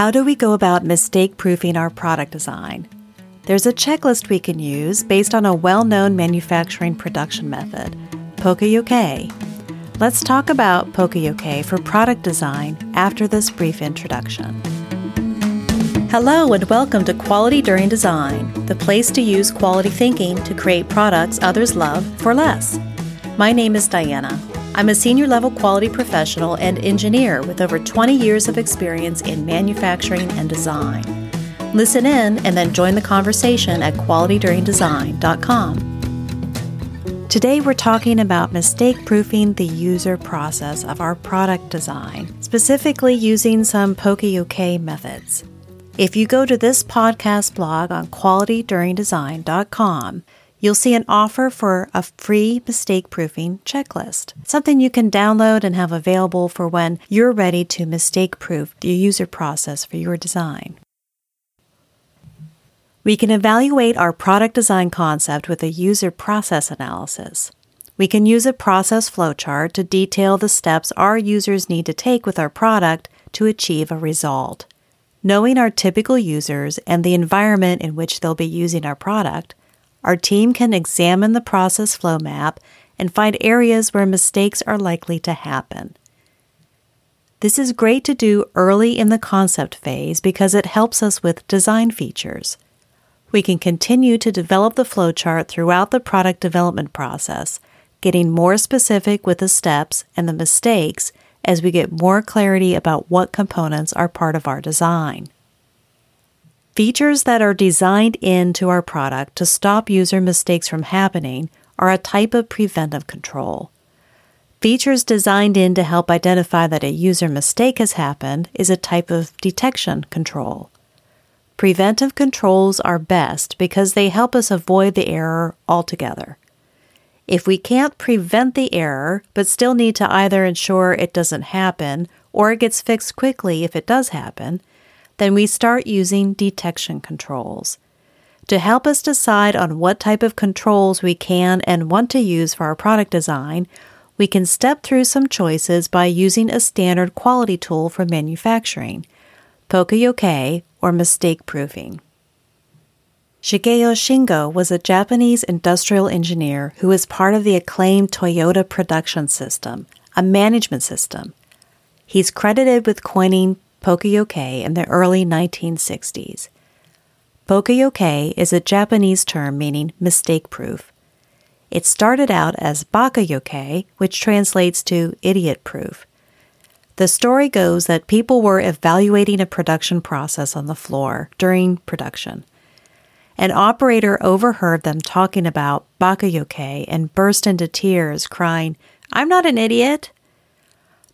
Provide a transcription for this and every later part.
How do we go about mistake proofing our product design? There's a checklist we can use based on a well known manufacturing production method, Poka-yoke. Let's talk about Poka-yoke for product design after this brief introduction. Hello, and welcome to Quality During Design, the place to use quality thinking to create products others love for less. My name is Diana. I'm a senior level quality professional and engineer with over 20 years of experience in manufacturing and design. Listen in and then join the conversation at qualityduringdesign.com. Today, we're talking about mistake proofing the user process of our product design, specifically using some Poka-yoke methods. If you go to this podcast blog on qualityduringdesign.com, you'll see an offer for a free mistake proofing checklist, something you can download and have available for when you're ready to mistake proof the user process for your design. We can evaluate our product design concept with a user process analysis. We can use a process flowchart to detail the steps our users need to take with our product to achieve a result. Knowing our typical users and the environment in which they'll be using our product, our team can examine the process flow map and find areas where mistakes are likely to happen. This is great to do early in the concept phase because it helps us with design features. We can continue to develop the flowchart throughout the product development process, getting more specific with the steps and the mistakes as we get more clarity about what components are part of our design. Features that are designed into our product to stop user mistakes from happening are a type of preventive control. Features designed in to help identify that a user mistake has happened is a type of detection control. Preventive controls are best because they help us avoid the error altogether. If we can't prevent the error, but still need to either ensure it doesn't happen or it gets fixed quickly if it does happen, then we start using detection controls. To help us decide on what type of controls we can and want to use for our product design, we can step through some choices by using a standard quality tool for manufacturing, Poka-yoke or mistake proofing. Shigeo Shingo was a Japanese industrial engineer who was part of the acclaimed Toyota production system, a management system. He's credited with coining Poka-yoke in the early 1960s. Poka-yoke is a Japanese term meaning mistake proof. It started out as Baka-yoke, which translates to idiot proof. The story goes that people were evaluating a production process on the floor during production. An operator overheard them talking about Baka-yoke and burst into tears, crying, I'm not an idiot.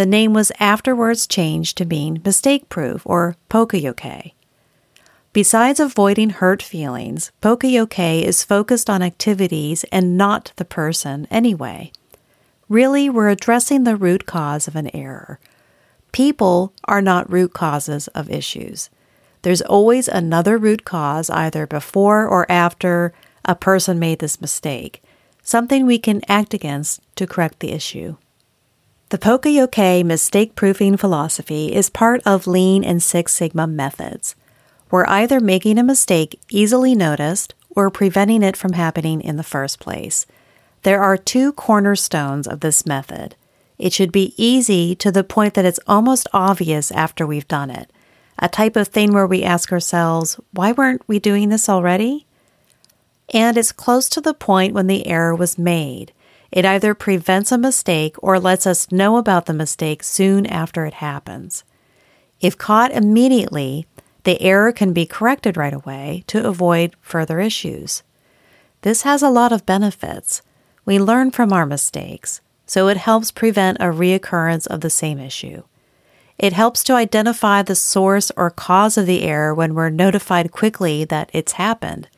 The name was afterwards changed to mean mistake proof or Poka-yoke. Besides avoiding hurt feelings, Poka-yoke is focused on activities and not the person anyway. Really, we're addressing the root cause of an error. People are not root causes of issues. There's always another root cause either before or after a person made this mistake, something we can act against to correct the issue. The Poka-yoke mistake proofing philosophy is part of Lean and Six Sigma methods. We're either making a mistake easily noticed or preventing it from happening in the first place. There are two cornerstones of this method. It should be easy to the point that it's almost obvious after we've done it. A type of thing where we ask ourselves, why weren't we doing this already? And it's close to the point when the error was made. It either prevents a mistake or lets us know about the mistake soon after it happens. If caught immediately, the error can be corrected right away to avoid further issues. This has a lot of benefits. We learn from our mistakes, so it helps prevent a reoccurrence of the same issue. It helps to identify the source or cause of the error when we're notified quickly that it's happened.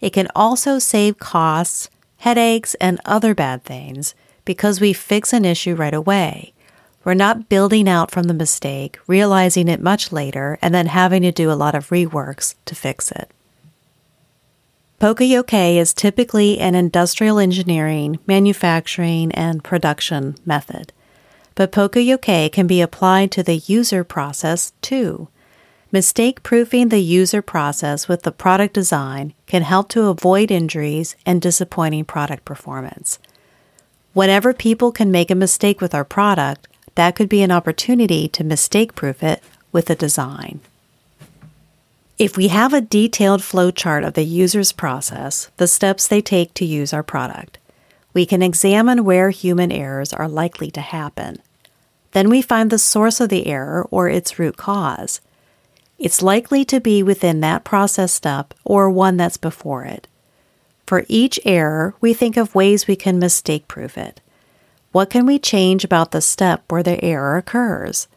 It can also save costs headaches, and other bad things because we fix an issue right away. We're not building out from the mistake, realizing it much later, and then having to do a lot of reworks to fix it. Poka-yoke is typically an industrial engineering, manufacturing, and production method. But Poka-yoke can be applied to the user process too. Mistake proofing the user process with the product design can help to avoid injuries and disappointing product performance. Whenever people can make a mistake with our product, that could be an opportunity to mistake proof it with a design. If we have a detailed flowchart of the user's process, the steps they take to use our product, we can examine where human errors are likely to happen. Then we find the source of the error or its root cause. It's likely to be within that process step or one that's before it. For each error, we think of ways we can mistake proof it. What can we change about the step where the error occurs?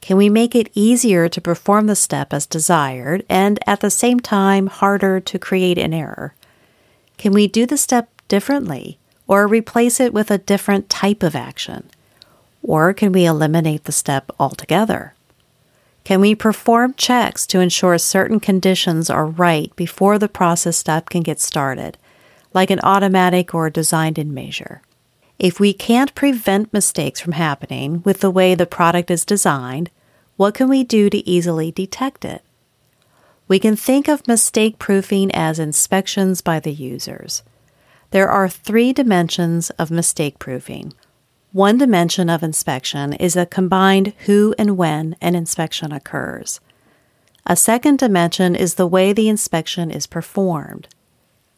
Can we make it easier to perform the step as desired and at the same time harder to create an error? Can we do the step differently or replace it with a different type of action? Or can we eliminate the step altogether? Can we perform checks to ensure certain conditions are right before the process step can get started, like an automatic or designed in measure? If we can't prevent mistakes from happening with the way the product is designed, what can we do to easily detect it? We can think of mistake proofing as inspections by the users. There are three dimensions of mistake proofing. One dimension of inspection is a combined who and when an inspection occurs. A second dimension is the way the inspection is performed.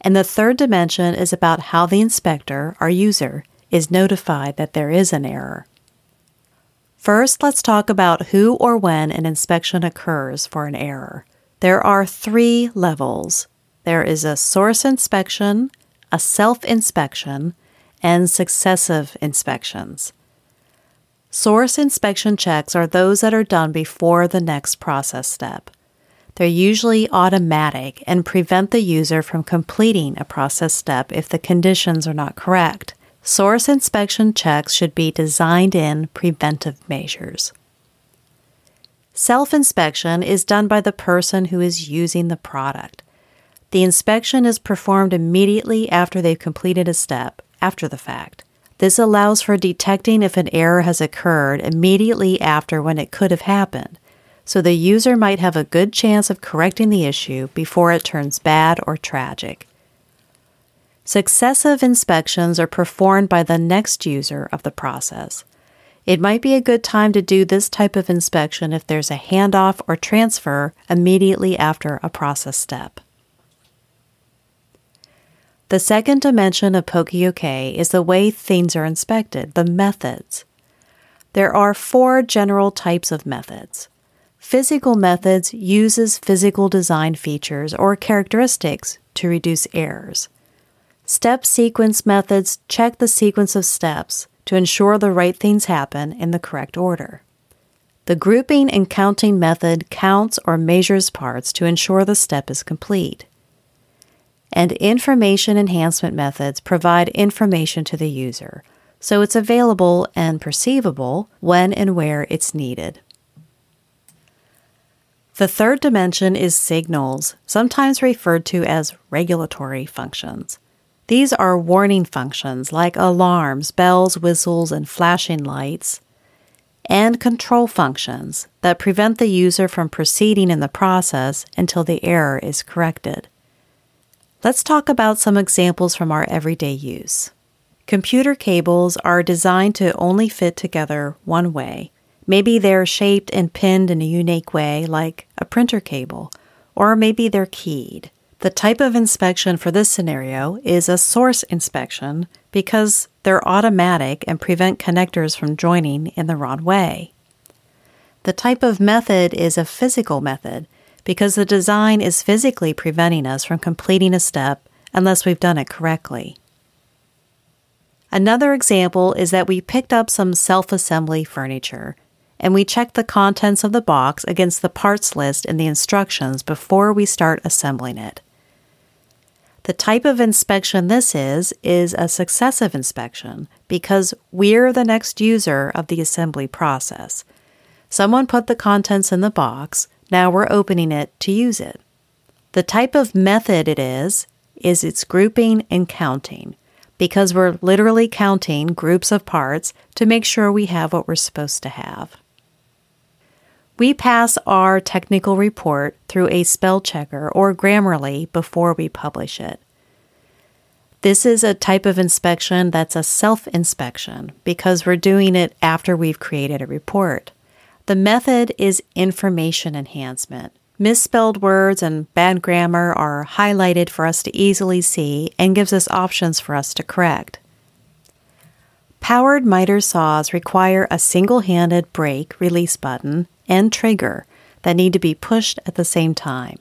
And the third dimension is about how the inspector, our user, is notified that there is an error. First, let's talk about who or when an inspection occurs for an error. There are three levels there is a source inspection, a self inspection, and successive inspections. Source inspection checks are those that are done before the next process step. They're usually automatic and prevent the user from completing a process step if the conditions are not correct. Source inspection checks should be designed in preventive measures. Self inspection is done by the person who is using the product. The inspection is performed immediately after they've completed a step, after the fact. This allows for detecting if an error has occurred immediately after when it could have happened, so the user might have a good chance of correcting the issue before it turns bad or tragic. Successive inspections are performed by the next user of the process. It might be a good time to do this type of inspection if there's a handoff or transfer immediately after a process step. The second dimension of Poka-Yoke is the way things are inspected, the methods. There are four general types of methods. Physical methods uses physical design features or characteristics to reduce errors. Step sequence methods check the sequence of steps to ensure the right things happen in the correct order. The grouping and counting method counts or measures parts to ensure the step is complete. And information enhancement methods provide information to the user, so it's available and perceivable when and where it's needed. The third dimension is signals, sometimes referred to as regulatory functions. These are warning functions like alarms, bells, whistles, and flashing lights, and control functions that prevent the user from proceeding in the process until the error is corrected. Let's talk about some examples from our everyday use. Computer cables are designed to only fit together one way. Maybe they're shaped and pinned in a unique way, like a printer cable, or maybe they're keyed. The type of inspection for this scenario is a source inspection because they're automatic and prevent connectors from joining in the wrong way. The type of method is a physical method because the design is physically preventing us from completing a step unless we've done it correctly. Another example is that we picked up some self assembly furniture and we checked the contents of the box against the parts list in the instructions before we start assembling it. The type of inspection this is, is a successive inspection because we're the next user of the assembly process. Someone put the contents in the box, now we're opening it to use it. The type of method it is, is its grouping and counting because we're literally counting groups of parts to make sure we have what we're supposed to have. We pass our technical report through a spell checker or Grammarly before we publish it. This is a type of inspection that's a self inspection because we're doing it after we've created a report. The method is information enhancement. Misspelled words and bad grammar are highlighted for us to easily see and gives us options for us to correct. Powered miter saws require a single handed brake release button and trigger that need to be pushed at the same time.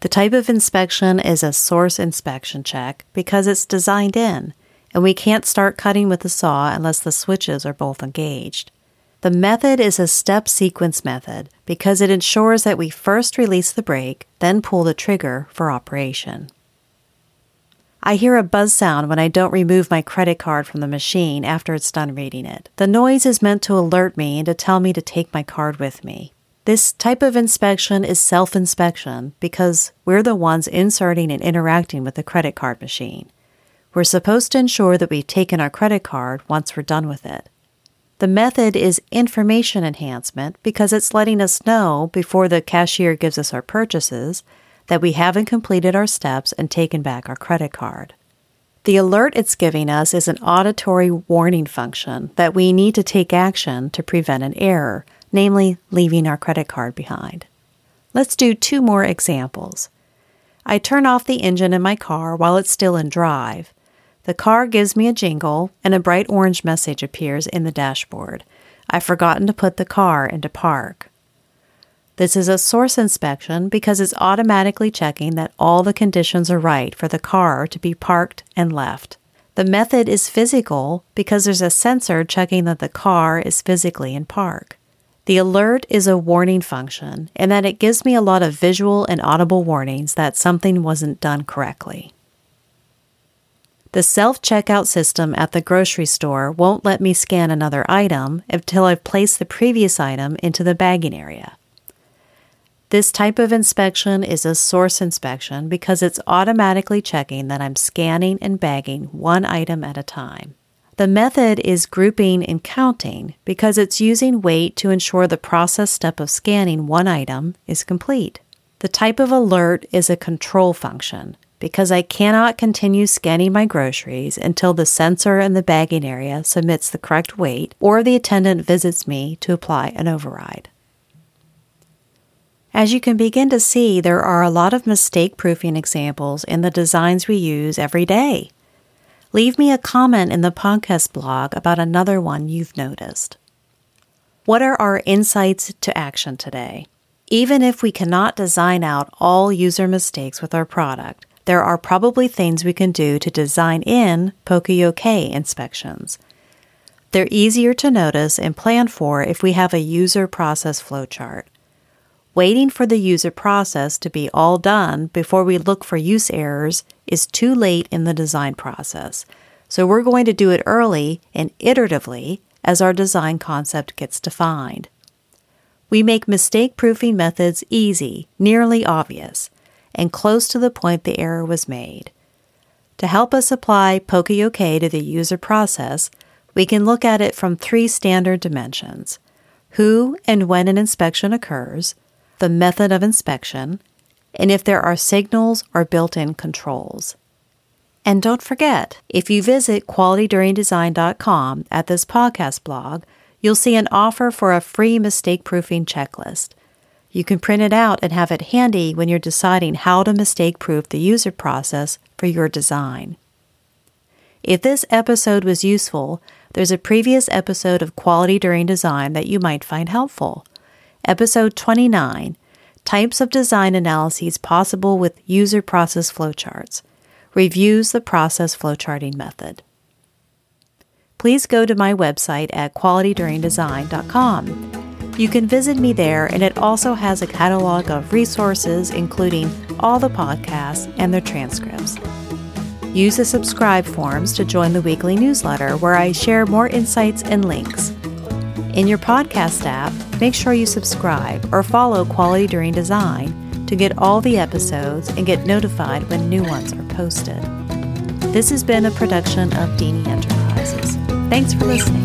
The type of inspection is a source inspection check because it's designed in, and we can't start cutting with the saw unless the switches are both engaged. The method is a step sequence method because it ensures that we first release the brake, then pull the trigger for operation. I hear a buzz sound when I don't remove my credit card from the machine after it's done reading it. The noise is meant to alert me and to tell me to take my card with me. This type of inspection is self inspection because we're the ones inserting and interacting with the credit card machine. We're supposed to ensure that we've taken our credit card once we're done with it. The method is information enhancement because it's letting us know before the cashier gives us our purchases that we haven't completed our steps and taken back our credit card. The alert it's giving us is an auditory warning function that we need to take action to prevent an error, namely leaving our credit card behind. Let's do two more examples. I turn off the engine in my car while it's still in drive. The car gives me a jingle and a bright orange message appears in the dashboard. I've forgotten to put the car into park. This is a source inspection because it's automatically checking that all the conditions are right for the car to be parked and left. The method is physical because there's a sensor checking that the car is physically in park. The alert is a warning function in that it gives me a lot of visual and audible warnings that something wasn't done correctly. The self checkout system at the grocery store won't let me scan another item until I've placed the previous item into the bagging area. This type of inspection is a source inspection because it's automatically checking that I'm scanning and bagging one item at a time. The method is grouping and counting because it's using weight to ensure the process step of scanning one item is complete. The type of alert is a control function because I cannot continue scanning my groceries until the sensor in the bagging area submits the correct weight or the attendant visits me to apply an override. As you can begin to see, there are a lot of mistake proofing examples in the designs we use every day. Leave me a comment in the podcast blog about another one you've noticed. What are our insights to action today? Even if we cannot design out all user mistakes with our product, there are probably things we can do to design in Poka-Yoke inspections. They're easier to notice and plan for if we have a user process flowchart waiting for the user process to be all done before we look for use errors is too late in the design process. So we're going to do it early and iteratively as our design concept gets defined. We make mistake proofing methods easy, nearly obvious, and close to the point the error was made. To help us apply Poka-Yoke to the user process, we can look at it from three standard dimensions who and when an inspection occurs, the method of inspection, and if there are signals or built in controls. And don't forget, if you visit qualityduringdesign.com at this podcast blog, you'll see an offer for a free mistake proofing checklist. You can print it out and have it handy when you're deciding how to mistake proof the user process for your design. If this episode was useful, there's a previous episode of Quality During Design that you might find helpful. Episode 29 Types of Design Analyses Possible with User Process Flowcharts reviews the process flowcharting method. Please go to my website at qualityduringdesign.com. You can visit me there, and it also has a catalog of resources, including all the podcasts and their transcripts. Use the subscribe forms to join the weekly newsletter where I share more insights and links. In your podcast app, make sure you subscribe or follow Quality During Design to get all the episodes and get notified when new ones are posted. This has been a production of Deeney Enterprises. Thanks for listening.